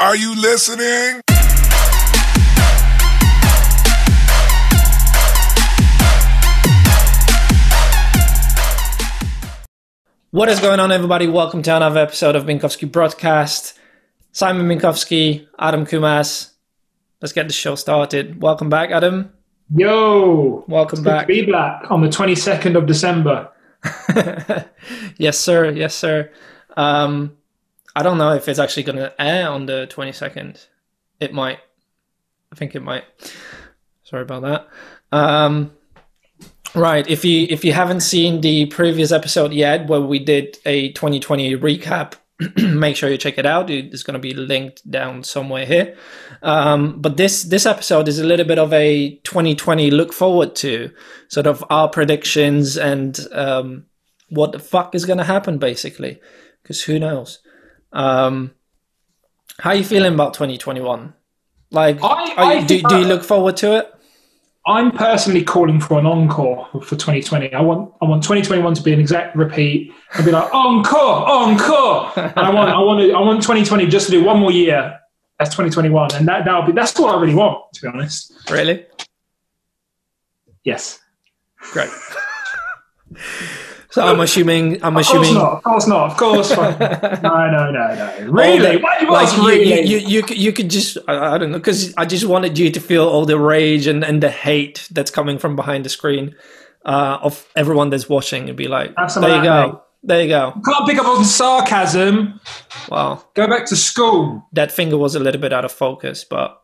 Are you listening? What is going on, everybody? Welcome to another episode of Minkowski Broadcast. Simon Minkowski, Adam Kumas. Let's get the show started. Welcome back, Adam. Yo, Welcome it's good to back. be back on the 22nd of December. yes, sir. Yes, sir. Um, I don't know if it's actually going to air on the 22nd. It might. I think it might. Sorry about that. Um, right. If you if you haven't seen the previous episode yet, where we did a 2020 recap, make sure you check it out. It's going to be linked down somewhere here. Um, but this this episode is a little bit of a 2020 look forward to, sort of our predictions and um, what the fuck is going to happen, basically, because who knows. Um, how are you feeling about 2021? Like, I- I you, do, do you look forward to it? I'm personally calling for an encore for 2020. I want I want 2021 to be an exact repeat and be like encore, encore. And I want I want to, I want 2020 just to do one more year as 2021, and that that'll be that's what I really want to be honest. Really? Yes. Great. so I'm assuming. I'm Of course assuming. not. Of course not. Of course. not. no, no, no, no. Really? the- Why do you like ask you, really? you, you, you, could, you could just I, I don't know because I just wanted you to feel all the rage and, and the hate that's coming from behind the screen uh, of everyone that's watching and be like, there you go, there you go. Can't pick up on sarcasm. Well, Go back to school. that finger was a little bit out of focus, but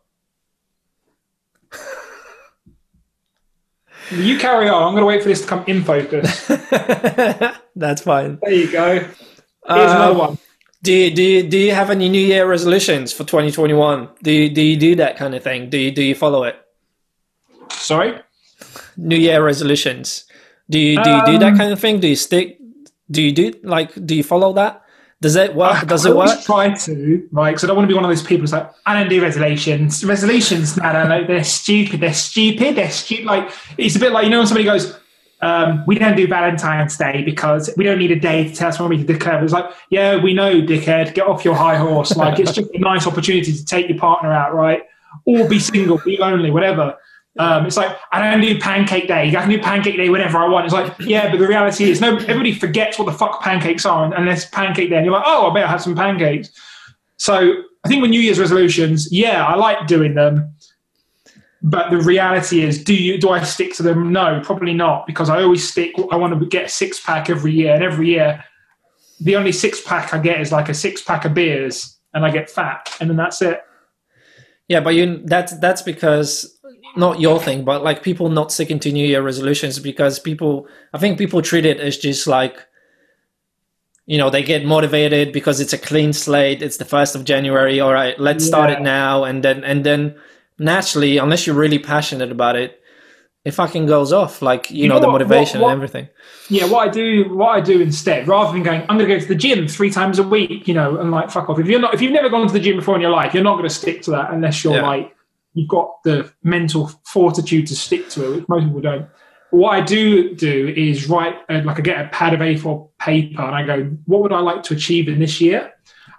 You carry on. I'm going to wait for this to come in focus. that's fine. There you go. Here's Uh, another one. Do you, do you, do you have any New Year resolutions for 2021? Do you, do you do that kind of thing? Do you do you follow it? Sorry. New Year resolutions. Do you do you do that Um, kind of thing? Do you stick? Do you do like? Do you follow that? Does it work? Does I it always work? try to, right? Because I don't want to be one of those people who's like, I don't do resolutions. Resolutions, no, no, no, they're stupid. They're stupid. They're stupid. Like, it's a bit like, you know, when somebody goes, um, we don't do Valentine's Day because we don't need a day to tell when we can declare. It's like, yeah, we know, dickhead, get off your high horse. Like, it's just a nice opportunity to take your partner out, right? Or be single, be lonely, whatever. Um, it's like I don't do Pancake Day. I can do Pancake Day whenever I want. It's like yeah, but the reality is, no, everybody forgets what the fuck pancakes are unless Pancake Day. And you're like, oh, I better have some pancakes. So I think with New Year's resolutions, yeah, I like doing them. But the reality is, do you do I stick to them? No, probably not, because I always stick. I want to get a six pack every year, and every year, the only six pack I get is like a six pack of beers, and I get fat, and then that's it. Yeah, but you that's that's because not your thing, but like people not sticking to New Year resolutions because people. I think people treat it as just like. You know, they get motivated because it's a clean slate. It's the first of January. All right, let's start it now, and then and then naturally, unless you're really passionate about it, it fucking goes off. Like you, You know, know the what- motivation what- and everything. Yeah, what I do, what I do instead, rather than going, I'm going to go to the gym three times a week, you know, and like fuck off. If you're not, if you've never gone to the gym before in your life, you're not going to stick to that unless you're Yeah. like you've got the mental fortitude to stick to it, which most people don't. What I do do is write, uh, like I get a pad of A4 paper and I go, what would I like to achieve in this year?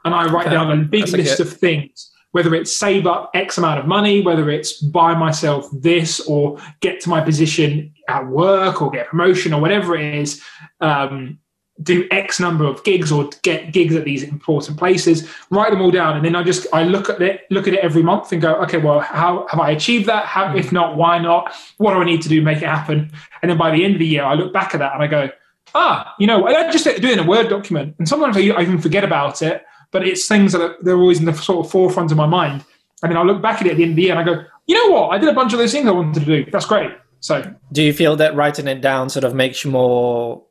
And I write Okay. down a big That's list of things, whether it's save up X amount of money, whether it's buy myself this or get to my position at work or get a promotion or whatever it is, um, do X number of gigs or get gigs at these important places, write them all down, and then I just I look at it, look at it every month and go, okay, well, how have I achieved that? How, if not, why not? What do I need to do to make it happen? And then by the end of the year, I look back at that and I go, ah, you know, I just do in a Word document, and sometimes I, I even forget about it, but it's things that are, they're always in the sort of forefront of my mind. And then I look back at it at the end of the year and I go, you know what? I did a bunch of those things I wanted to do. That's great. So Do you feel that writing it down sort of makes you more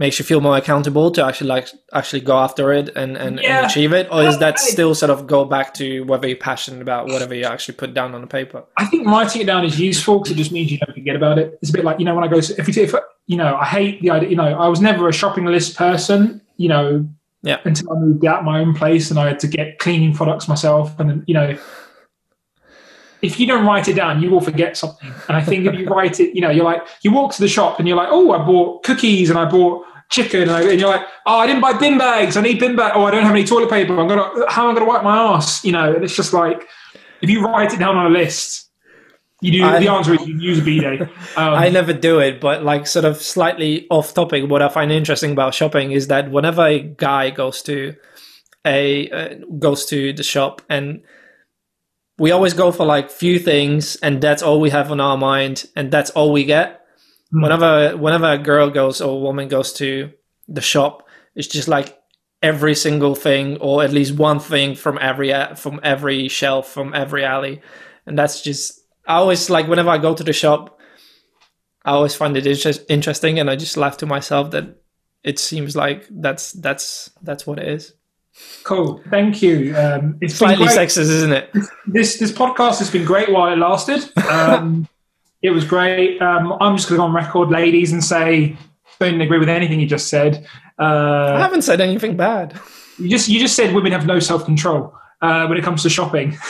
makes you feel more accountable to actually like actually go after it and, and, Yeah. and achieve it? Or is that still sort of go back to whether you're passionate about whatever you actually put down on the paper? I think writing it down is useful because it just means you don't forget about it. It's a bit like you know when I go if you if you know I hate the idea. You know I was never a shopping list person. You know Yeah. until I moved out my own place and I had to get cleaning products myself. And then, you know, if you don't write it down, you will forget something. And I think if you write it, you know, you're like, you walk to the shop and you're like, oh, I bought cookies and I bought chicken, and, and you're like, oh, I didn't buy bin bags. I need bin bag. Oh, I don't have any toilet paper. I'm gonna how am I gonna wipe my ass? You know, and it's just like if you write it down on a list, you do. I- the answer is you use a bidet. Um, I never do it, but like sort of slightly off topic. What I find interesting about shopping is that whenever a guy goes to a uh, goes to the shop and we always go for like few things and that's all we have on our mind and that's all we get. Hmm. Whenever whenever a girl goes or a woman goes to the shop, it's just like every single thing or at least one thing from every from every shelf from every alley, and that's just I always like whenever I go to the shop. I always find it inter- interesting, and I just laugh to myself that it seems like that's that's that's what it is. cool. Thank you. Um, it's Slightly sexist, isn't it? this this podcast has been great while it lasted. Um, it was great. Um, I'm just going to go on record, ladies, and say I don't agree with anything you just said. I Uh, haven't said anything bad. you just you just said women have no self control uh, when it comes to shopping.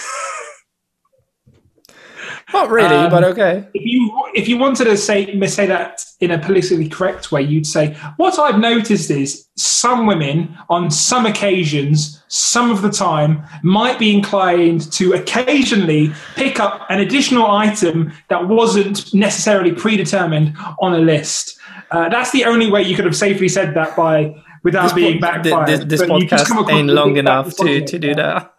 Not really, Um, but okay. if you if you wanted to say say that in a politically correct way, you'd say what I've noticed is some women on some occasions, some of the time, might be inclined to occasionally pick up an additional item that wasn't necessarily predetermined on a list. Uh, that's the only way you could have safely said that by without This, being po- backfired. this, this But you just come podcast ain't long enough to, to do that.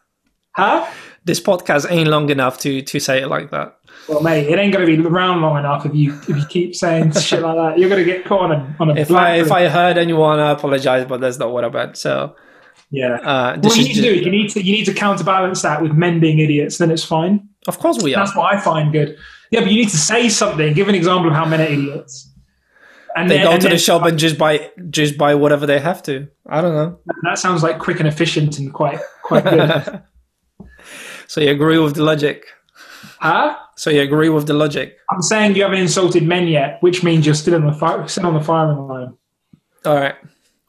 Huh? This podcast ain't long enough to to say it like that. Well, mate, it ain't going to be around long enough if you if you keep saying shit like that. You're going to get caught on a on a If I if. I heard anyone, I apologize, but that's not what I meant. So yeah. uh, What you need to do is you need to you need to counterbalance that with men being idiots. Then it's fine. of course we are. That's what I find good. Yeah, but you need to say something. Give an example of how men are idiots. And They then- go and to the shop and just buy just buy whatever they have to. I don't know. That sounds like quick and efficient and quite quite good. so you agree with the logic? Huh? So you agree with the logic? I'm saying you haven't insulted men yet, which means you're still on the fire, still on the firing line. All right.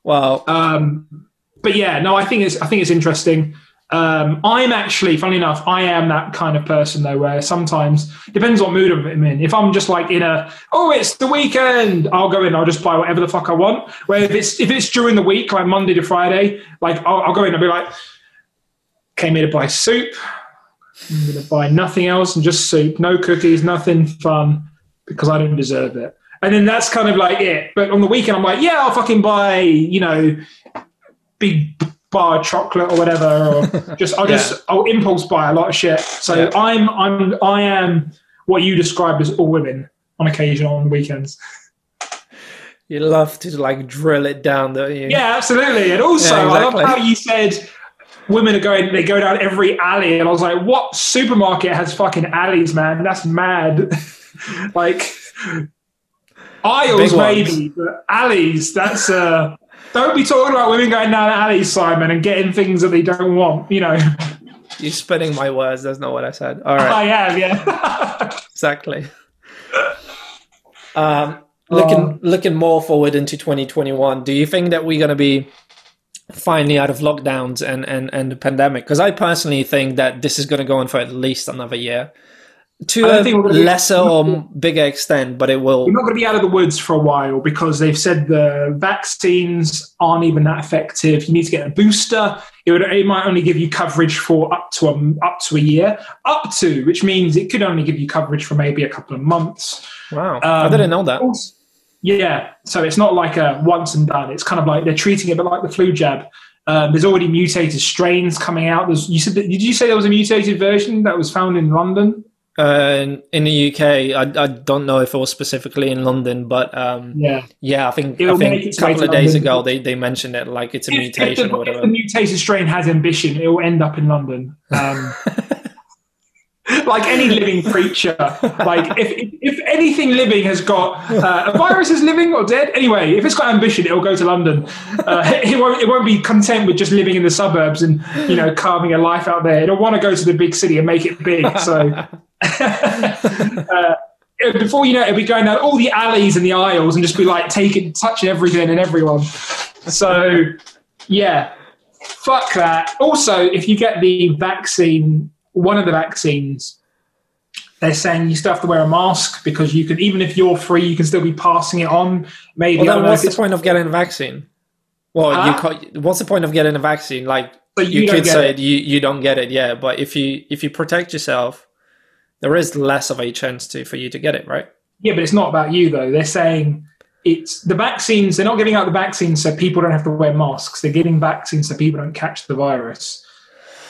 Well, Um, but yeah, no, I think it's I think it's interesting. Um, I'm actually, funny enough, I am that kind of person though, where sometimes depends what mood I'm in. If I'm just like in a, oh, it's the weekend, I'll go in, I'll just buy whatever the fuck I want. Where if it's if it's during the week, like Monday to Friday, like I'll, I'll go in and be like, came here to buy soup. I'm gonna buy nothing else and just soup, no cookies, nothing fun, because I don't deserve it. And then that's kind of like it. But on the weekend, I'm like, yeah, I'll fucking buy, you know, big bar of chocolate or whatever, or just I'll just I'll impulse buy a lot of shit. So Yeah. I'm I'm I am what you described as all women on occasion on weekends. you love to like drill it down, don't you? Yeah, absolutely. And also, Yeah, I love how you said women are going. They go down every alley, and I was like, what supermarket has fucking alleys, man? That's mad. like aisles, maybe, but alleys. That's uh. Don't be talking about women going down alleys, Simon, and getting things that they don't want. You know, You're spinning my words. That's not what I said. All right. I am, yeah. exactly. Um, looking Um, looking more forward into 2021, do you think that we're going to be finally out of lockdowns and and and the pandemic? Because I personally think that this is going to go on for at least another year, to a think be- lesser or bigger extent, but it will. We're not going to be out of the woods for a while because they've said the vaccines aren't even that effective. You need to get a booster. It, would, it might only give you coverage for up to a, up to a year, up to, which means it could only give you coverage for maybe a couple of months. Wow, I Um, didn't know that. Also- Yeah, so it's not like a once and done. It's kind of like they're treating it but like the flu jab. Um, there's already mutated strains coming out. There's, you said, that- did you say there was a mutated version that was found in London? Uh, in the UK, I, I don't know if it was specifically in London, but um, Yeah. yeah, I think It'll I think a couple of days London. ago they, they mentioned it like it's a If- if mutation the, or if whatever. the mutated strain has ambition, it will end up in London. Um, like any living creature, like if if anything living has got uh, a virus is living or dead. Anyway, if it's got ambition, it will go to London. Uh, it won't it won't be content with just living in the suburbs and you know carving a life out there. It'll want to go to the big city and make it big. So. uh, before you know it, it'll be going down all the alleys and the aisles and just be like taking, touching everything and everyone. So, yeah, fuck that. Also, if you get the vaccine, one of the vaccines, they're saying you still have to wear a mask because you can, even if you're free, you can still be passing it on. Maybe. Well, then what's the point of getting a vaccine? Well, you ah. Huh? ca- what's the point of getting a vaccine? Like But you, you don't could get say it. you you don't get it, yeah. But if you if you protect yourself, there is less of a chance to for you to get it, right? Yeah, but it's not about you though. They're saying it's the vaccines. They're not giving out the vaccines so people don't have to wear masks. They're giving vaccines so people don't catch the virus.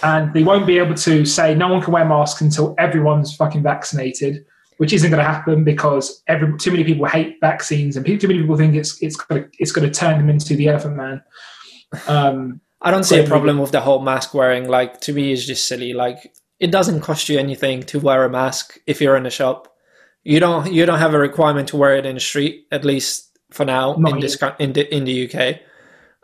And they won't be able to say no one can wear masks until everyone's fucking vaccinated, which isn't going to happen because every, too many people hate vaccines and too many people think it's it's going to it's going to turn them into the Elephant Man. Um, I don't see a problem with the whole mask wearing. Like to me, it's just silly. Like it doesn't cost you anything to wear a mask if you're in a shop. You don't you don't have a requirement to wear it in the street, at least for now Not in this in the in the UK.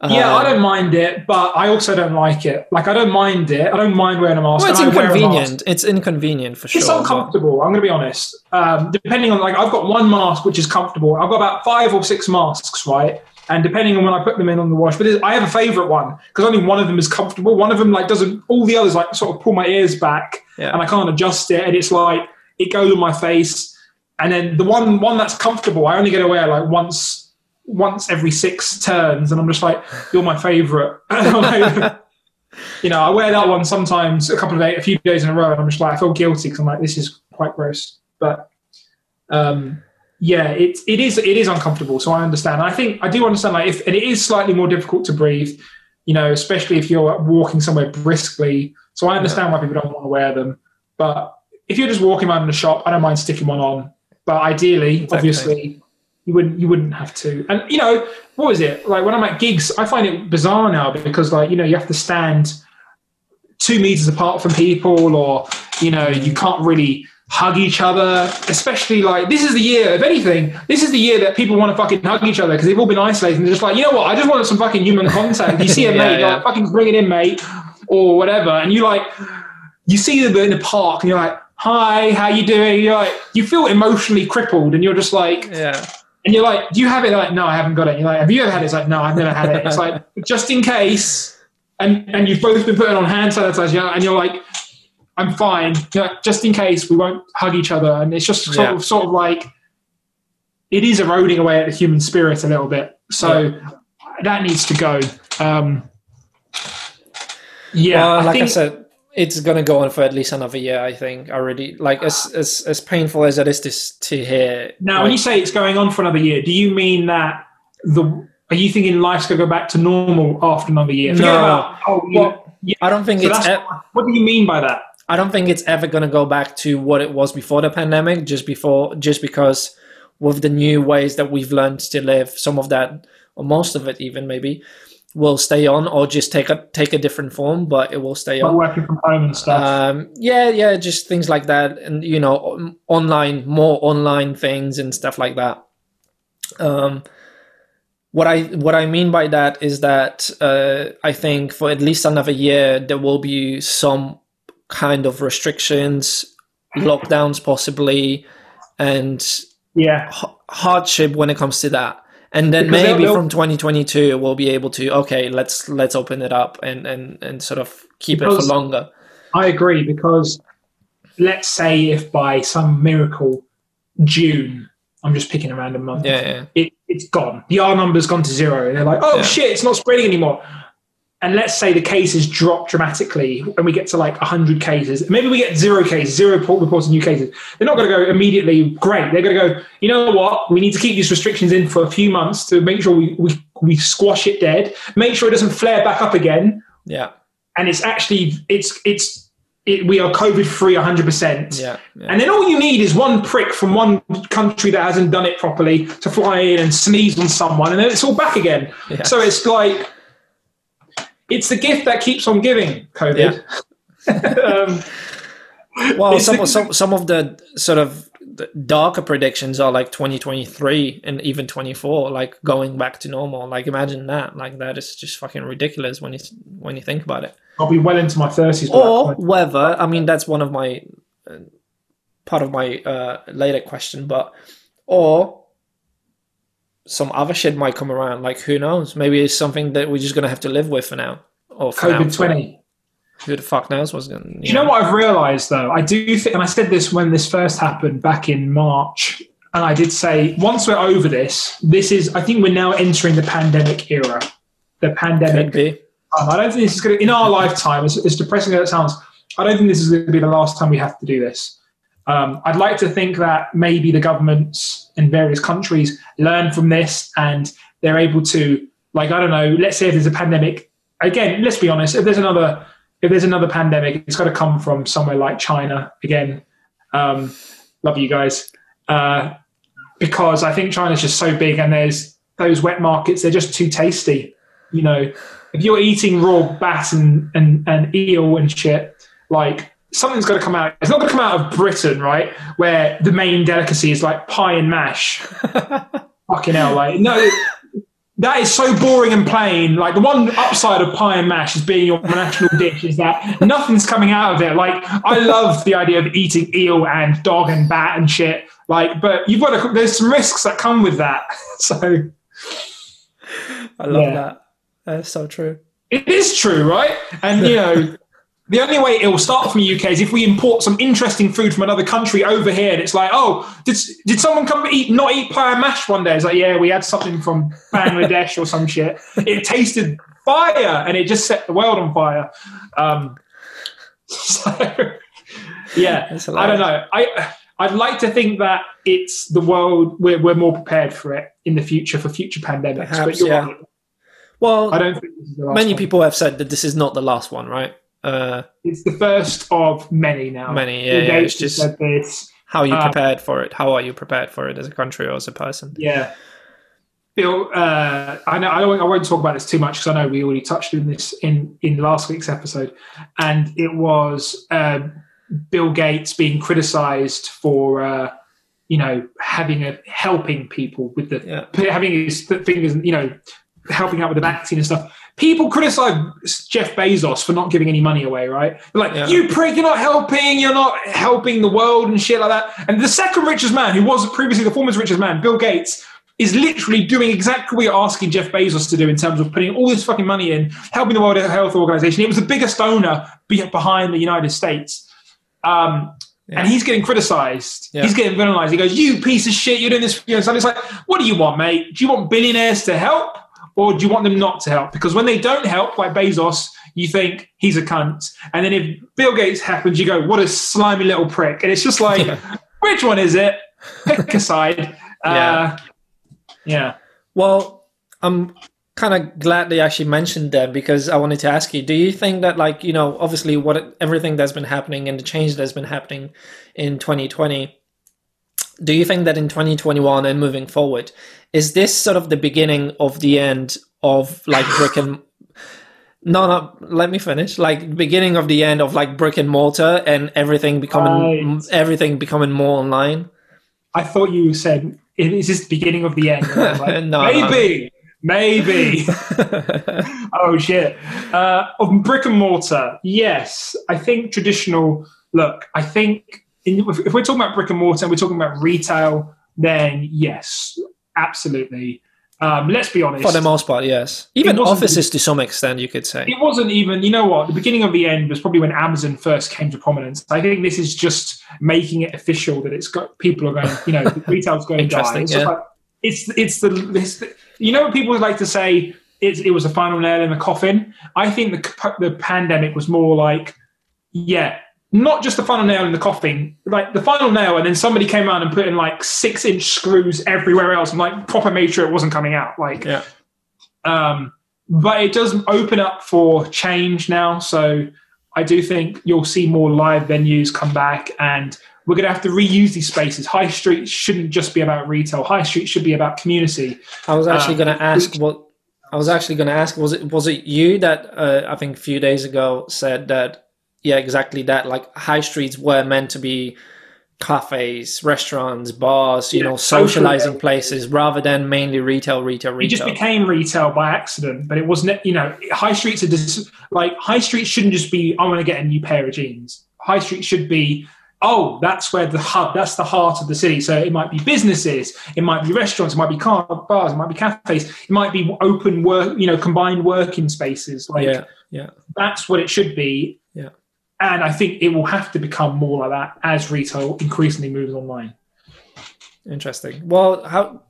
Yeah, I Um, don't mind it, but I also don't like it. Like I don't mind it. I don't mind wearing a mask. Well, it's and I wear a mask. inconvenient. It's inconvenient for sure. It's uncomfortable. I'm going to be honest. Um, depending on like, I've got one mask which is comfortable. I've got about five or six masks, right? And depending on when I put them in on the wash, but I have a favorite one because only one of them is comfortable. One of them like doesn't. All the others like sort of pull my ears back, Yeah. and I can't adjust it, and it's like it goes on my face. And then the one one that's comfortable, I only get to wear like once once every six turns, and I'm just like, you're my favorite. you know, I wear that one sometimes a couple of days, a few days in a row, and I'm just like, I feel guilty because I'm like, this is quite gross. But um, yeah, it it is it is uncomfortable. So I understand. I think I do understand. Like, if and it is slightly more difficult to breathe, you know, especially if you're walking somewhere briskly. So I understand why people don't want to wear them. But if you're just walking around in the shop, I don't mind sticking one on. But ideally, Exactly. obviously, you wouldn't you wouldn't have to. And you know, what was it like when I'm at gigs? I find it bizarre now because like you know you have to stand two meters apart from people, or you know you can't really hug each other. Especially like this is the year, if anything, this is the year that people want to fucking hug each other because they've all been isolated and they're just like, you know what? I just want some fucking human contact. You see a Yeah, mate, yeah. like fucking bring it in, mate, or whatever, and you like you see them in the park and you're like. Hi, how you doing? You're like, you feel emotionally crippled, and you're just like, yeah. And you're like, do you have it? They're like, no, I haven't got it. And you're like, have you ever had it? It's like, no, I've never had it. It's like, just in case. And and you've both been putting on hand sanitizer, and you're like, I'm fine. Like, just in case we won't hug each other. And it's just sort Yeah. of sort of like, it is eroding away at the human spirit a little bit. So that needs to go. Um, yeah, well, I like I think, said, it's gonna go on for at least another year. I think already. Like as as as painful as it is to to hear. Now, when you say it's going on for another year, do you mean that the are you thinking life's going to go back to normal after another year? Forget No. about oh, Well, yeah. I don't think So it's. e- what do you mean by that? I don't think it's ever going to go back to what it was before the pandemic. Just before, just because with the new ways that we've learned to live, some of that, or most of it, even maybe, will stay on, or just take a take a different form, but it will stay on. working from home and stuff. Um, yeah, yeah, just things like that, and you know, online, more online things and stuff like that. Um, what I what I mean by that is that uh, I think for at least another year there will be some kind of restrictions, lockdowns possibly, and yeah, h- hardship when it comes to that. And then Because maybe they'll- from 2022 we'll be able to okay, let's let's open it up and and and sort of keep it for longer. I agree because let's say if by some miracle June, I'm just picking a random month, Yeah, yeah. it, it's gone. The R number's gone to zero. And they're like, oh Yeah. shit, it's not spreading anymore. And let's say the cases drop dramatically and we get to like 100 cases. Maybe we get zero cases, zero report- reports of new cases. They're not going to go immediately, great. They're going to go, you know what? We need to keep these restrictions in for a few months to make sure we, we, we squash it dead, make sure it doesn't flare back up again. Yeah, And it's actually, it's, it's, it, we are COVID free 100%. yeah, yeah. And then all you need is one prick from one country that hasn't done it properly to fly in and sneeze on someone, and then it's all back again. Yeah. So it's like it's the gift that keeps on giving. COVID. um, Well, some, the- some some of the sort of the darker predictions are like 2023 and even 24, like going back to normal. Like imagine that. Like that is just fucking ridiculous when you when you think about it. I'll be well into my thirties. Or whether I mean that's one of my uh, part of my uh, later question, but or some other shit might come around. Like who knows? Maybe it's something that we're just gonna have to live with for now. Or COVID twenty. Who the fuck knows what's going? Do you know what I've realised though? I do think, and I said this when this first happened back in March, and I did say once we're over this, this is. I think we're now entering the pandemic era. The pandemic. Um, I don't think this is going to, in our lifetime, as, as depressing as it sounds, I don't think this is going to be the last time we have to do this. Um, I'd like to think that maybe the governments in various countries learn from this and they're able to, like, I don't know, let's say if there's a pandemic, again, let's be honest, if there's another, if there's another pandemic, it's got to come from somewhere like China again. Um, love you guys. Uh, because I think China's just so big and there's those wet markets, they're just too tasty. You know, if you're eating raw bat and, and, and eel and shit, like something's got to come out. It's not going to come out of Britain, right? Where the main delicacy is like pie and mash. Fucking hell, like no, that is so boring and plain. Like the one upside of pie and mash is being your national dish is that nothing's coming out of it. Like I love the idea of eating eel and dog and bat and shit. Like, but you've got to. There's some risks that come with that. So I love Yeah. that. That's so true. It is true, right? And you know, the only way it will start from the UK is if we import some interesting food from another country over here, and it's like, oh, did did someone come eat not eat pie and mash one day? It's like, yeah, we had something from Bangladesh or some shit. It tasted fire, and it just set the world on fire. Um, so, yeah, I don't know. I I'd like to think that it's the world we're we're more prepared for it in the future for future pandemics. but you're yeah. right. Well, I don't think this is the last many one. people have said that this is not the last one, right? Uh, It's the first of many now. Many, yeah, yeah, it's just- said this. how are you Uh, prepared for it? How are you prepared for it as a country or as a person? Yeah. Bill, uh, I know I don't. I won't talk about this too much because I know we already touched on this in in last week's episode, and it was uh, Bill Gates being criticised for uh, you know having a helping people with the Yeah. having his fingers, you know, helping out with the vaccine and stuff. People criticize Jeff Bezos for not giving any money away, right? They're like, Yeah. you prick, you're not helping, you're not helping the world and shit like that. And the second richest man, who was previously the former richest man, Bill Gates, is literally doing exactly what you're asking Jeff Bezos to do in terms of putting all this fucking money in, helping the World Health Organization. He was the biggest donor behind the United States. Um, Yeah. And he's getting criticized. Yeah. He's getting villainized. He goes, You piece of shit, you're doing this for you. And so it's like, What do you want, mate? Do you want billionaires to help or do you want them not to help? Because when they don't help, like Bezos, you think he's a cunt. And then if Bill Gates happens, you go, What a slimy little prick. And it's just like, Which one is it? Pick a side. Yeah. Uh, yeah. Well, I'm kind of glad they actually mentioned that because I wanted to ask you: Do you think that, like, you know, obviously, what everything that's been happening and the change that's been happening in 2020, do you think that in 2021 and moving forward, is this sort of the beginning of the end of like brick and no, no, let me finish. Like beginning of the end of like brick and mortar and everything becoming Right. everything becoming more online. I thought you said, Is this the beginning of the end? And I was like, No, no. maybe. Maybe. oh shit uh, of brick and mortar yes i think traditional look i think in, if, we're talking about brick and mortar and we're talking about retail then yes absolutely um, let's be honest For the most part, yes. Even offices to some extent, you could say. it wasn't even you know what the beginning of the end was probably when amazon first came to prominence i think this is just making it official that it's got people are going you know retail's going to die it's, yeah. like, it's it's the it's the- you know what people like to say it's, it was the final nail in the coffin i think the the pandemic was more like yeah not just the final nail in the coffin like the final nail and then somebody came around and put in like six inch screws everywhere else and like proper made sure it wasn't coming out like Yeah. um, but it does open up for change now. So I do think you'll see more live venues come back, and we're going to have to reuse these spaces. High Street shouldn't just be about retail. High Street should be about community. I was actually Uh, going to ask what I was actually going to ask was it was it you that uh, I think a few days ago said that yeah exactly that like high streets were meant to be cafes, restaurants, bars, you Yeah, know, social, socializing places rather than mainly retail, retail, retail. It just became retail by accident, but it wasn't. You know, high streets are just like high streets shouldn't just be. I want to get a new pair of jeans. High street should be. Oh, that's where the hub. That's the heart of the city. So it might be businesses, it might be restaurants, it might be car bars, it might be cafes, it might be open work. You know, combined working spaces. Like yeah, yeah, that's what it should be. And I think it will have to become more like that as retail increasingly moves online. Interesting. Well, how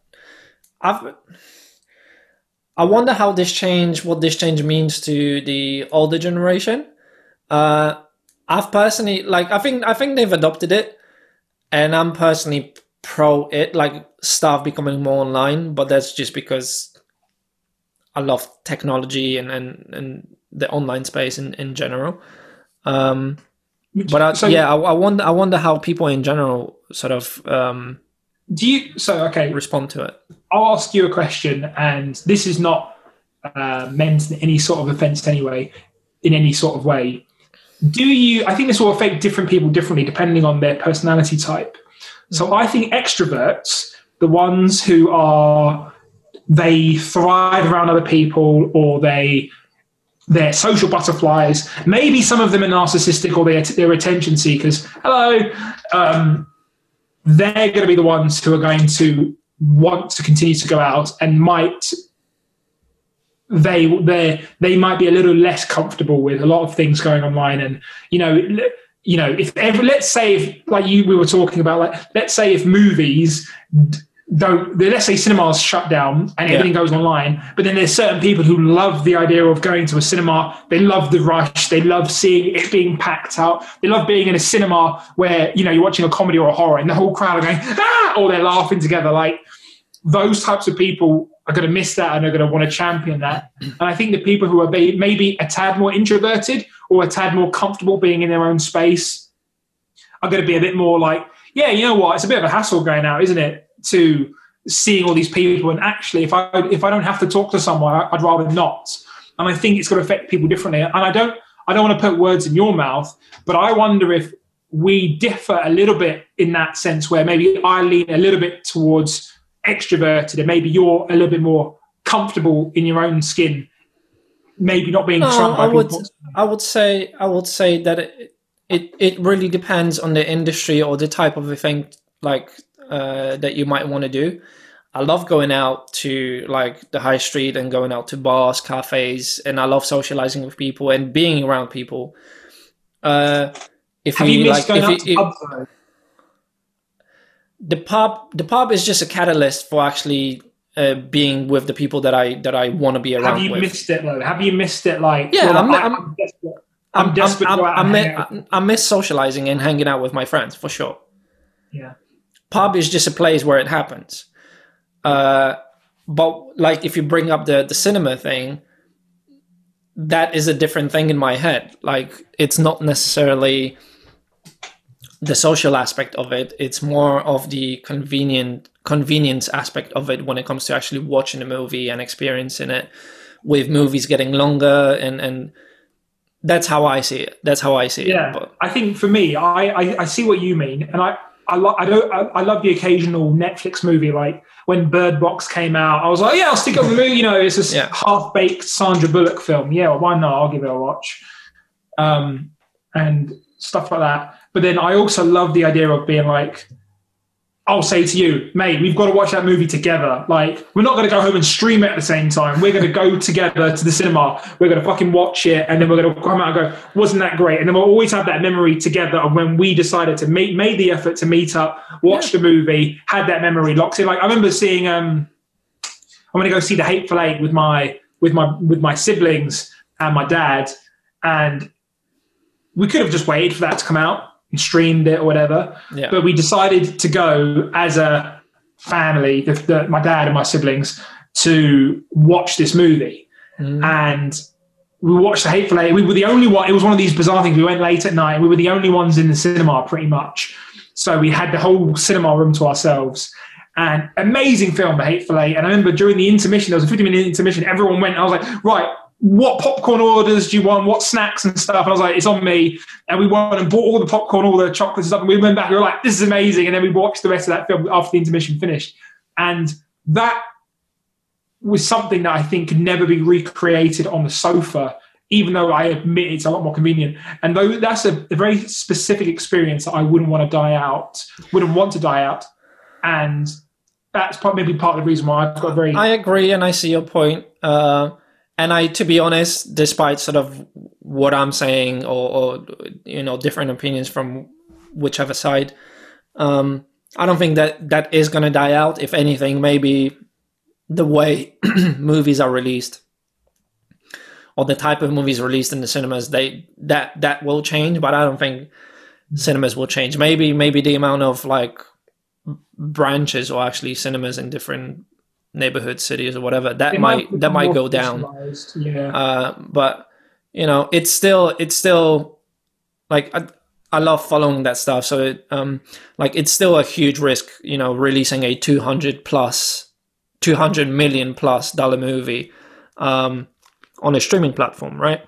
I've I wonder how this change, what this change means to the older generation. Uh, I've personally like I think I think they've adopted it, and I'm personally pro it, like stuff becoming more online. But that's just because I love technology and and, and the online space in in general. Um, but I, so, yeah, I, I, wonder I wonder how people in general sort of um, do you so okay. respond to it. I'll ask you a question, and this is not uh, meant in any sort of offence anyway, in any sort of way. Do you i think this will affect different people differently depending on their personality type. So i think extroverts the ones who are they thrive around other people or they they're social butterflies maybe some of them are narcissistic or they're, they're attention seekers. Hello. Um, they're going to be the ones who are going to want to continue to go out and might they they they might be a little less comfortable with a lot of things going online and you know you know if ever let's say if like you we were talking about like let's say if movies don't let's say cinemas shut down and everything yeah. goes online but then there's certain people who love the idea of going to a cinema they love the rush they love seeing it being packed out they love being in a cinema where you know you're watching a comedy or a horror and the whole crowd are going ah or they're laughing together like those types of people are going to miss that and are going to want to champion that. And I think the people who are maybe a tad more introverted or a tad more comfortable being in their own space are going to be a bit more like, yeah, you know what? It's a bit of a hassle going out, isn't it? To seeing all these people and actually, if I if I don't have to talk to someone, I'd rather not. And I think it's going to affect people differently. And I don't I don't want to put words in your mouth, but I wonder if we differ a little bit in that sense, where maybe I lean a little bit towards extroverted and maybe you're a little bit more comfortable in your own skin maybe not being no, I would I would say I would say that it, it it really depends on the industry or the type of event like uh, that you might want to do. I love going out to like the high street and going out to bars, cafes, and I love socializing with people and being around people. Uh, if Have you, you like, if you, if, the pub the pub is just a catalyst for actually uh, being with the people that I that I want to be around. Have you with. missed it though? Have you missed it? Like yeah, well, I'm, I'm, I'm, desperate. I'm, desperate. I'm, I'm, I'm, I miss socializing and hanging out with my friends for sure. Yeah, pub is just a place where it happens. Uh, but like if you bring up the the cinema thing, that is a different thing in my head. Like it's not necessarily the social aspect of it. It's more of the convenient convenience aspect of it when it comes to actually watching a movie and experiencing it. With movies getting longer and and that's how I see it. That's how I see yeah, it. Yeah, I think for me, I, I, I see what you mean, and I I, lo- I don't I, I, love the occasional Netflix movie like when Bird Box came out. I was like, yeah, I'll stick it on the movie. You know, it's this yeah. half baked Sandra Bullock film. Yeah, well, why not? I'll give it a watch. Um, and stuff like that. But then I also love the idea of being like, I'll say to you, mate, we've got to watch that movie together. Like, we're not going to go home and stream it at the same time. We're going to go together to the cinema. We're going to fucking watch it, and then we're going to come out and go, wasn't that great? And then we'll always have that memory together of when we decided to make made the effort to meet up, watch yeah. the movie, had that memory locked in. Like, I remember seeing, um, I'm going to go see the Hateful Eight with my with my with my siblings and my dad, and we could have just waited for that to come out streamed it or whatever. Yeah. But we decided to go as a family, the, the, my dad and my siblings, to watch this movie. Mm. And we watched The Hateful Eight. We were the only one. It was one of these bizarre things. We went late at night. We were the only ones in the cinema, pretty much. So we had the whole cinema room to ourselves. And amazing film, The Hateful Eight. And I remember during the intermission, there was a 50 minute intermission, everyone went, I was like, right, what popcorn orders do you want? What snacks and stuff? And I was like, it's on me. And we went and bought all the popcorn, all the chocolates and stuff. And we went back. We were like, this is amazing. And then we watched the rest of that film after the intermission finished. And that was something that I think could never be recreated on the sofa, even though I admit it's a lot more convenient. And though that's a, a very specific experience that I wouldn't want to die out, wouldn't want to die out. And that's maybe part of the reason why I've got very. I agree, and I see your point. Uh, and I, to be honest, despite sort of what I'm saying or, or you know different opinions from whichever side, um, I don't think that that is going to die out. If anything, maybe the way movies are released or the type of movies released in the cinemas, they that that will change. But I don't think cinemas will change. Maybe maybe the amount of like branches or actually cinemas in different neighborhood cities or whatever that It might, that might go down. Yeah. Uh, but you know, it's still it's still like I, I love following that stuff. So it, um, like it's still a huge risk. You know, releasing a two hundred plus, two hundred million plus dollar movie um, on a streaming platform, right?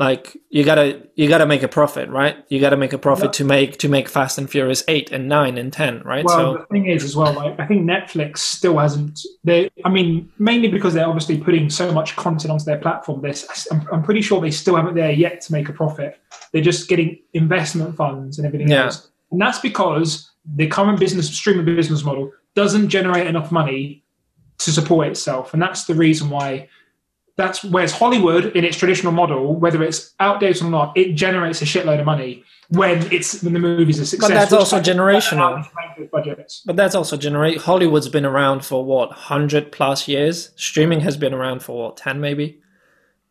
Like you gotta you gotta make a profit, right? You gotta make a profit Yeah. to make to make Fast and Furious eight and nine and ten, right? Well, so the thing is, as well, like I think Netflix still hasn't. They, I mean, mainly because they're obviously putting so much content onto their platform. This, I'm, I'm pretty sure they still haven't there yet to make a profit. They're just getting investment funds and everything Yeah. else, and that's because the current business streaming business model doesn't generate enough money to support itself, and that's the reason why. That's whereas Hollywood, in its traditional model, whether it's outdated or not, it generates a shitload of money when it's when the movies are successful. that's also generational. allows them to make those budgets. But that's also generate. Hollywood's been around for what hundred plus years. Streaming has been around for what ten, maybe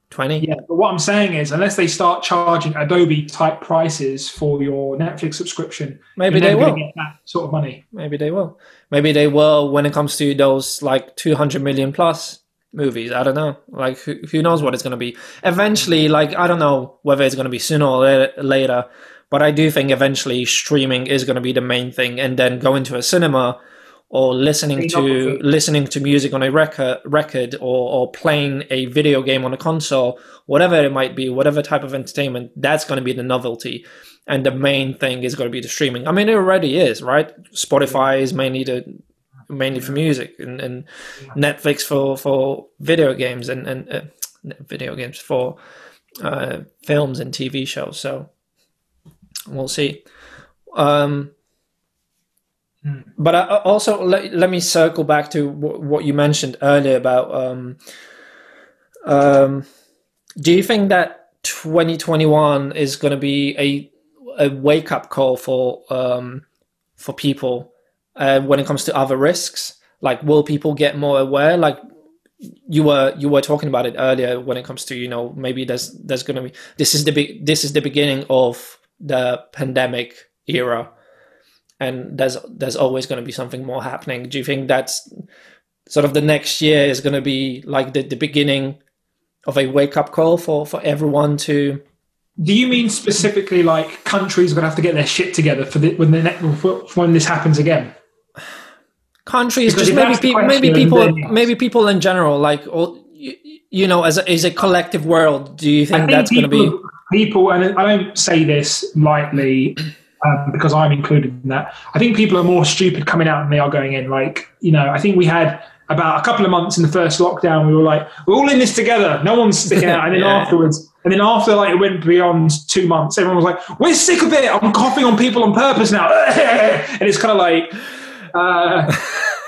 twenty. Yeah, but what I'm saying is, unless they start charging Adobe type prices for your Netflix subscription, Maybe you're they will. get that sort of money. Maybe they will. Maybe they will when it comes to those like two hundred million plus movies. I don't know. Like who, who knows what it's going to be. Eventually, like I don't know whether it's going to be sooner or later, but I do think eventually streaming is going to be the main thing, and then going to a cinema or listening to listening to music on a record record or, or playing a video game on a console whatever it might be whatever type of entertainment that's going to be the novelty and the main thing is going to be the streaming i mean it already is right spotify is mainly the mainly for music and, and netflix for for video games and and uh, video games for uh, films and tv shows so we'll see um Hmm. but I, I- also let, let me circle back to w- what you mentioned earlier about um, um, do you think that 2021 is going to be a a wake up call for um, for people uh, when it comes to other risks like will people get more aware like you were you were talking about it earlier when it comes to you know maybe there's there's to be this is the big this is the beginning of the pandemic era and there's there's always to be something more happening. Do you think that's sort of the next year is to be like the, the beginning of a wake up call for for everyone to? Do you mean specifically like countries are going to have to get their shit together for the, when the for when this happens again? Countries Because just maybe people maybe people maybe people in general like or, you, you know as a, as a collective world do you think, think that's going to be people, people, and I don't say this lightly um, because I'm included in that. I think people are more stupid coming out than they are going in. Like, you know, I think we had about a couple of months in the first lockdown, we were like, we're all in this together. No one's sticking out. And then Yeah. afterwards, and then after like it went beyond two months, everyone was like, we're sick of it. I'm coughing on people on purpose now. and it's kind of like, uh,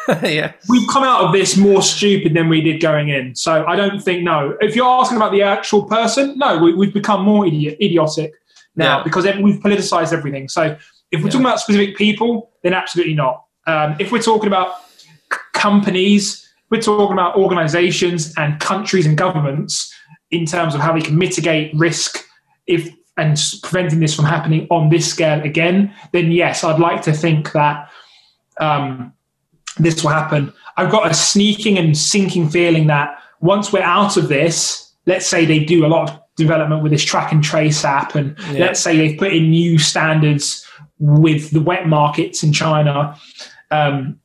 yeah we've come out of this more stupid than we did going in. So I don't think no. If you're asking about the actual person, no, we, we've become more idiot, idiotic now Yeah. because we've politicized everything. So if we're Yeah. talking about specific people, then absolutely not. Um, if we're talking about c- companies, we're talking about organizations and countries and governments in terms of how we can mitigate risk if and preventing this from happening on this scale again, then yes, I'd like to think that um, this will happen. I've got a sneaking and sinking feeling that once we're out of this, let's say they do a lot of development with this track and trace app, and Yeah. let's say they've put in new standards with the wet markets in China. Um,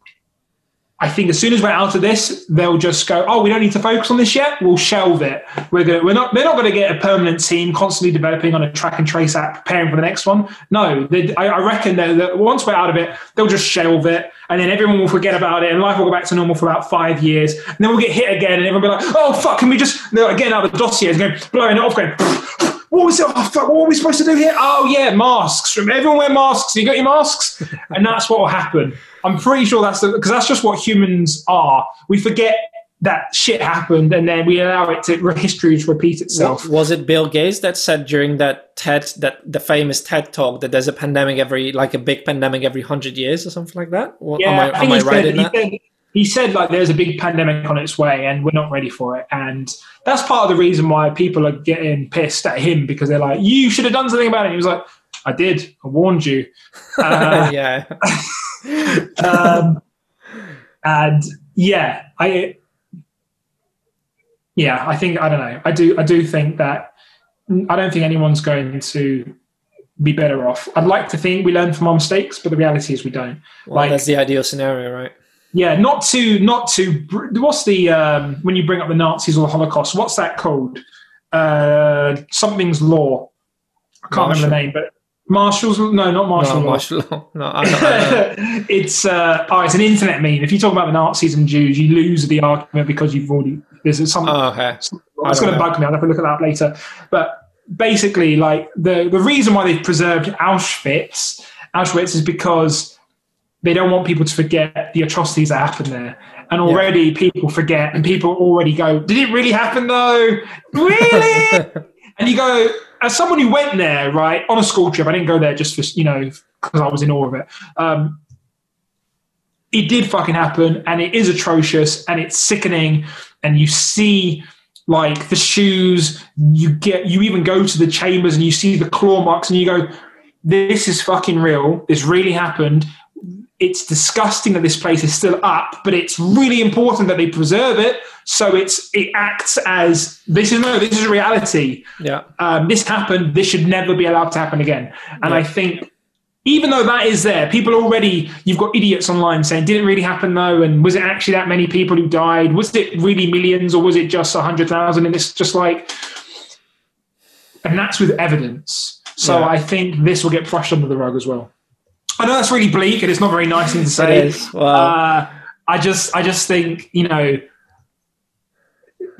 I think as soon as we're out of this, they'll just go, "Oh, we don't need to focus on this yet. We'll shelve it. We're going. We're not. They're not going to get a permanent team constantly developing on a track and trace app, preparing for the next one. No, they, I, I reckon that, once we're out of it, they'll just shelve it, and then everyone will forget about it, and life will go back to normal for about five years, and then we'll get hit again, and everyone will be like, "Oh fuck, can we just?" They're getting out the dossiers, going blowing it off, going. What was it? Oh, fuck, what were we supposed to do here? Oh yeah, masks. Everyone wear masks. You got your masks, and that's what will happen. I'm pretty sure that's because that's just what humans are. We forget that shit happened, and then we allow it to history to repeat itself. Was it Bill Gates that said during that TED that the famous TED talk that there's a pandemic every like a big pandemic every hundred years or something like that? Or, Yeah, am I, I am I right said, in he that? said he said like there's a big pandemic on its way and we're not ready for it, and that's part of the reason why people are getting pissed at him because they're like, you should have done something about it. And he was like, I did, I warned you. Uh, yeah, um, and yeah, I yeah, I think I don't know. I do I do think that I don't think anyone's going to be better off. I'd like to think we learn from our mistakes, but the reality is we don't. well, like- that's the ideal scenario, right? Yeah, not to not to. What's the um, when you bring up the Nazis or the Holocaust? What's that called? Uh, something's law. I can't remember the name, but Marshall's no, not Marshall no, law. martial law. No, I don't, I don't. it's uh, oh, it's an internet meme. If you talk about the Nazis and Jews, you lose the argument because you've already there's some. Oh, okay. it's I going to bug me. I'll have to look at that later. But basically, like the the reason why they've preserved Auschwitz, Auschwitz is because they don't want people to forget the atrocities that happened there. And already people forget, and people already go, "Did it really happen though? Really?" And you go, as someone who went there, right, on a school trip, I didn't go there just for, you know, because I was in awe of it. Um, it did fucking happen and it is atrocious and it's sickening. And you see like the shoes, you get, you even go to the chambers and you see the claw marks and you go, this is fucking real. This really happened. It's disgusting that this place is still up, but it's really important that they preserve it. So it's it acts as this is no, this is reality Yeah, um, this happened. This should never be allowed to happen again. And Yeah. I think, even though that is there, people already, you've got idiots online saying, did it really happen though? And was it actually that many people who died? Was it really millions or was it just a 100,000? And it's just like, and that's with evidence. So Yeah. I think this will get brushed under the rug as well. I know that's really bleak and it's not very nice thing to it say. is. Well, Uh, I just, I just think you know,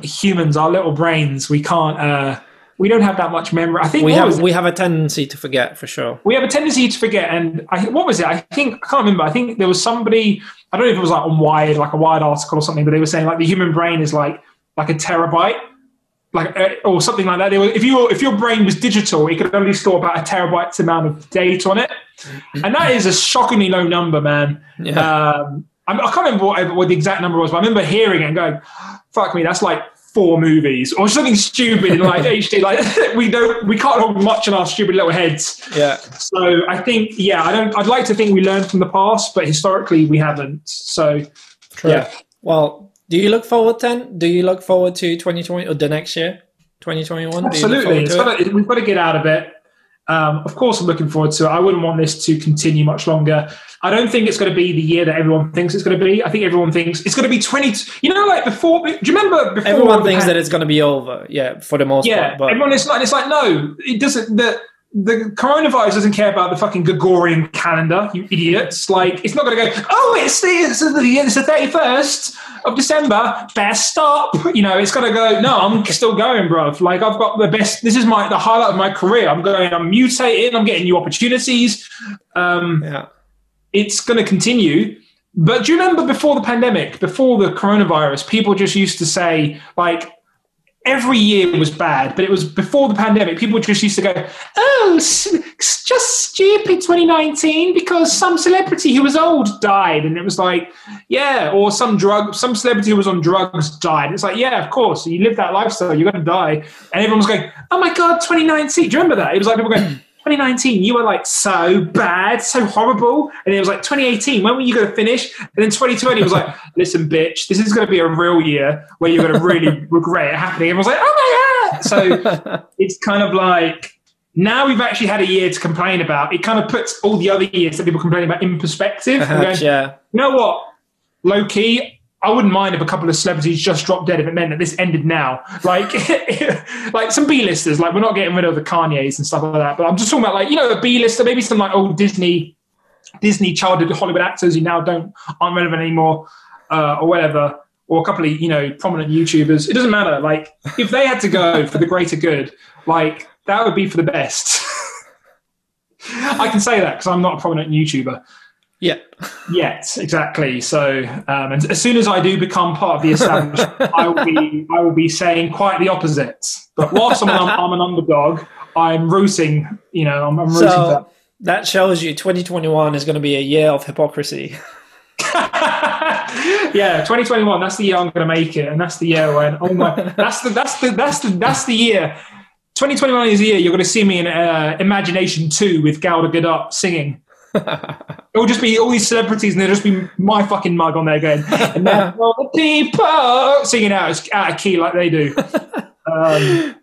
humans, our little brains, we can't, uh, we don't have that much memory. I think we have we have a tendency to forget for sure. we have a tendency to forget. And I, what was it? I think I can't remember. I think there was somebody. I don't know if it was like on Wired, like a Wired article or something, but they were saying like the human brain is like like a terabyte. Like uh, or something like that. They were, if you if your brain was digital, it could only store about a terabyte's amount of data on it, and that is a shockingly low number, man. Yeah, Um, I, I can't remember what, what the exact number was, but I remember hearing it and going, "Fuck me, that's like four movies or something stupid in like HD." Like we don't, we can't hold much in our stupid little heads. yeah. So I think, yeah, I don't. I'd like to think we learned from the past, but historically we haven't. So True. Yeah. Well, do you look forward then? Do you look forward to 2020 or the next year, 2021? absolutely, Do you look forward to we've got to get out of it. Um, of course, I'm looking forward to it. I wouldn't want this to continue much longer. I don't think it's going to be the year that everyone thinks it's going to be. I think everyone thinks it's going to be 20. You know, like before. Do you remember before Everyone thinks that it's going to be over. Yeah, for the most Yeah, part. But everyone is like, it's like no, it doesn't. The the coronavirus doesn't care about the fucking Gregorian calendar, you idiots. Like, it's not going to go. Oh, it's the it's the it's the thirty first of December. Best stop. You know, it's going to go. No, I'm still going, bruv. Like, I've got the best. This is my the highlight of my career. I'm going. I'm mutating. I'm getting new opportunities. Um, yeah, it's going to continue. But do you remember before the pandemic, before the coronavirus, people just used to say, like, every year was bad, but it was before the pandemic, people just used to go, oh, just stupid 2019 because some celebrity who was old died. And it was like, yeah, or some drug, some celebrity who was on drugs died. It's like, yeah, of course, you live that lifestyle, you're going to die. And everyone was going, oh my God, 2019. Do you remember that? It was like people going, 2019, you were like so bad, so horrible. And it was like 2018, when were you going to finish? And then 2020 was like, listen, bitch, this is going to be a real year where you're going to really regret it happening. Everyone's like, oh my God. So it's kind of like, now we've actually had a year to complain about. It kind of puts all the other years that people complain about in perspective. perhaps. going, Yeah, you know what? Low key, I wouldn't mind if a couple of celebrities just dropped dead if it meant that this ended now. Like, like some B-listers. Like, we're not getting rid of the Kanyes and stuff like that. But I'm just talking about like, you know, a B-lister, maybe some like old Disney, Disney childhood Hollywood actors who now don't aren't relevant anymore, uh, or whatever. Or a couple of you know prominent YouTubers. It doesn't matter. Like, if they had to go for the greater good, like that would be for the best. I can say that because I'm not a prominent YouTuber. Yeah. yet. Exactly. So, um, and as soon as I do become part of the establishment, I will be I will be saying quite the opposite. But whilst I'm, an- I'm an underdog, I'm rooting. You know, I'm, I'm rooting for So that shows you 2021 is going to be a year of hypocrisy. yeah, 2021. That's the year I'm going to make it, and that's the year when oh my, that's the that's the that's the that's the year. 2021 is the year you're going to see me in uh, Imagination 2 with Gal Gadot singing. It will just be all these celebrities, and there'll just be my fucking mug on there going, and now all the people singing out, out of key like they do. Um,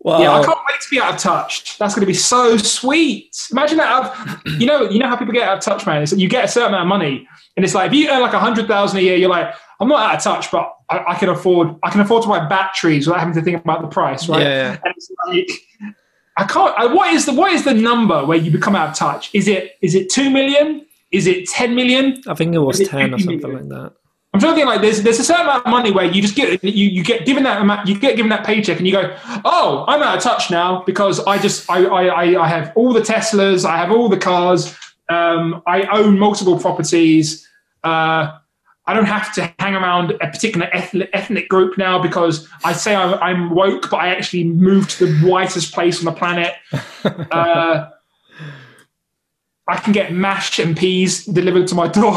Well, yeah, I can't wait to be out of touch. That's going to be so sweet. Imagine that. Out of, you know, you know how people get out of touch, man. It's you get a certain amount of money, and it's like if you earn like a hundred thousand a year, you're like, I'm not out of touch, but I, I can afford. I can afford to buy batteries without having to think about the price, right? Yeah, yeah. And it's like, I can't. I, what is the what is the number where you become out of touch? Is it is it two million? Is it ten million? I think it was it 10 or something million? like that. I'm trying to think like there's there's a certain amount of money where you just get you, you get given that amount you get given that paycheck and you go oh I'm out of touch now because I just I I, I, I have all the Teslas I have all the cars um, I own multiple properties uh, I don't have to hang around a particular ethnic, ethnic group now because I say I'm, I'm woke but I actually moved to the whitest place on the planet uh, I can get mash and peas delivered to my door.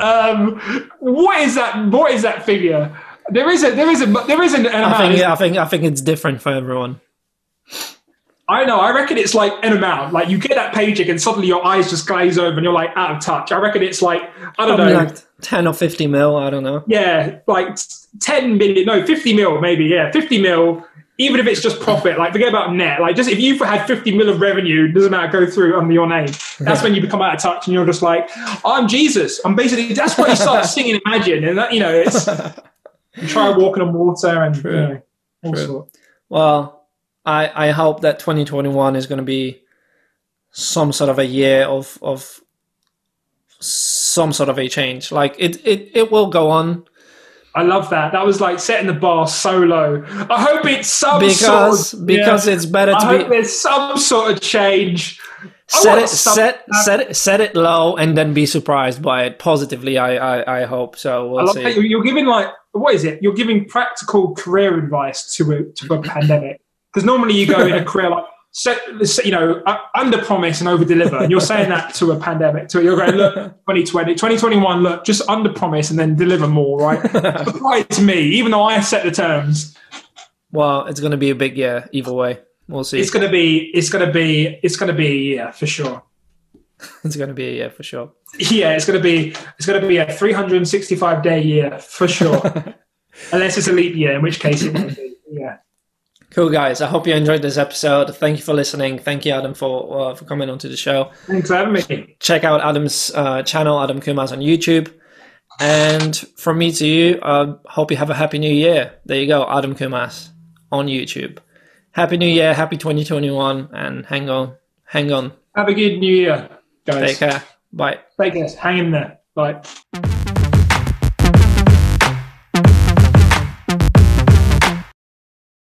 um, what is that? What is that figure? There is a there is a there is an, I think I think I think it's different for everyone. I know. I reckon it's like an amount. Like you get that paycheck and suddenly your eyes just glaze over and you're like out of touch. I reckon it's like I don't Probably know. like 10 or 50 mil, I don't know. Yeah, like ten million. No, fifty mil maybe. Yeah, fifty mil. Even if it's just profit, like forget about net. Like just if you've had fifty mil of revenue, doesn't matter go through under your name. That's when you become out of touch and you're just like, I'm Jesus. I'm basically that's when you start singing Imagine, and that you know it's you try walking on water and you know, all True. sort. Well, I, I hope that 2021 is going to be some sort of a year of of some sort of a change. Like it it, it will go on I love that. That was like setting the bar so low. I hope it's some because sort of, because yeah. it's better I to hope be there's some sort of change. Set it some- set set it set it low and then be surprised by it positively. I I, I hope so. We'll love see. you're, you're giving like what is it? You're giving practical career advice to a to a pandemic because normally you go in a career like set, you know under promise and over deliver. And you're saying that to a pandemic. To you're going look 2020 2021 look just under promise and then deliver more. Right? Surprise me, even though I set the terms. Well, it's going to be a big year either way. We'll see. It's gonna be it's gonna be it's gonna be yeah for sure. It's going to be a year for sure. Yeah, it's gonna be it's gonna be a 365 day year for sure. Unless it's a leap year, in which case it won't be. Yeah. Cool guys. I hope you enjoyed this episode. Thank you for listening. Thank you, Adam, for uh, for coming onto the show. Thanks for having me. check out Adam's uh, channel, Adam Kumas on YouTube. And from me to you, uh, hope you have a happy new year. There you go, Adam Kumas on YouTube. Happy New Year, happy 2021, and hang on, hang on. Have a good new year, guys. Take care. Bye. Take care. Hang in there. Bye.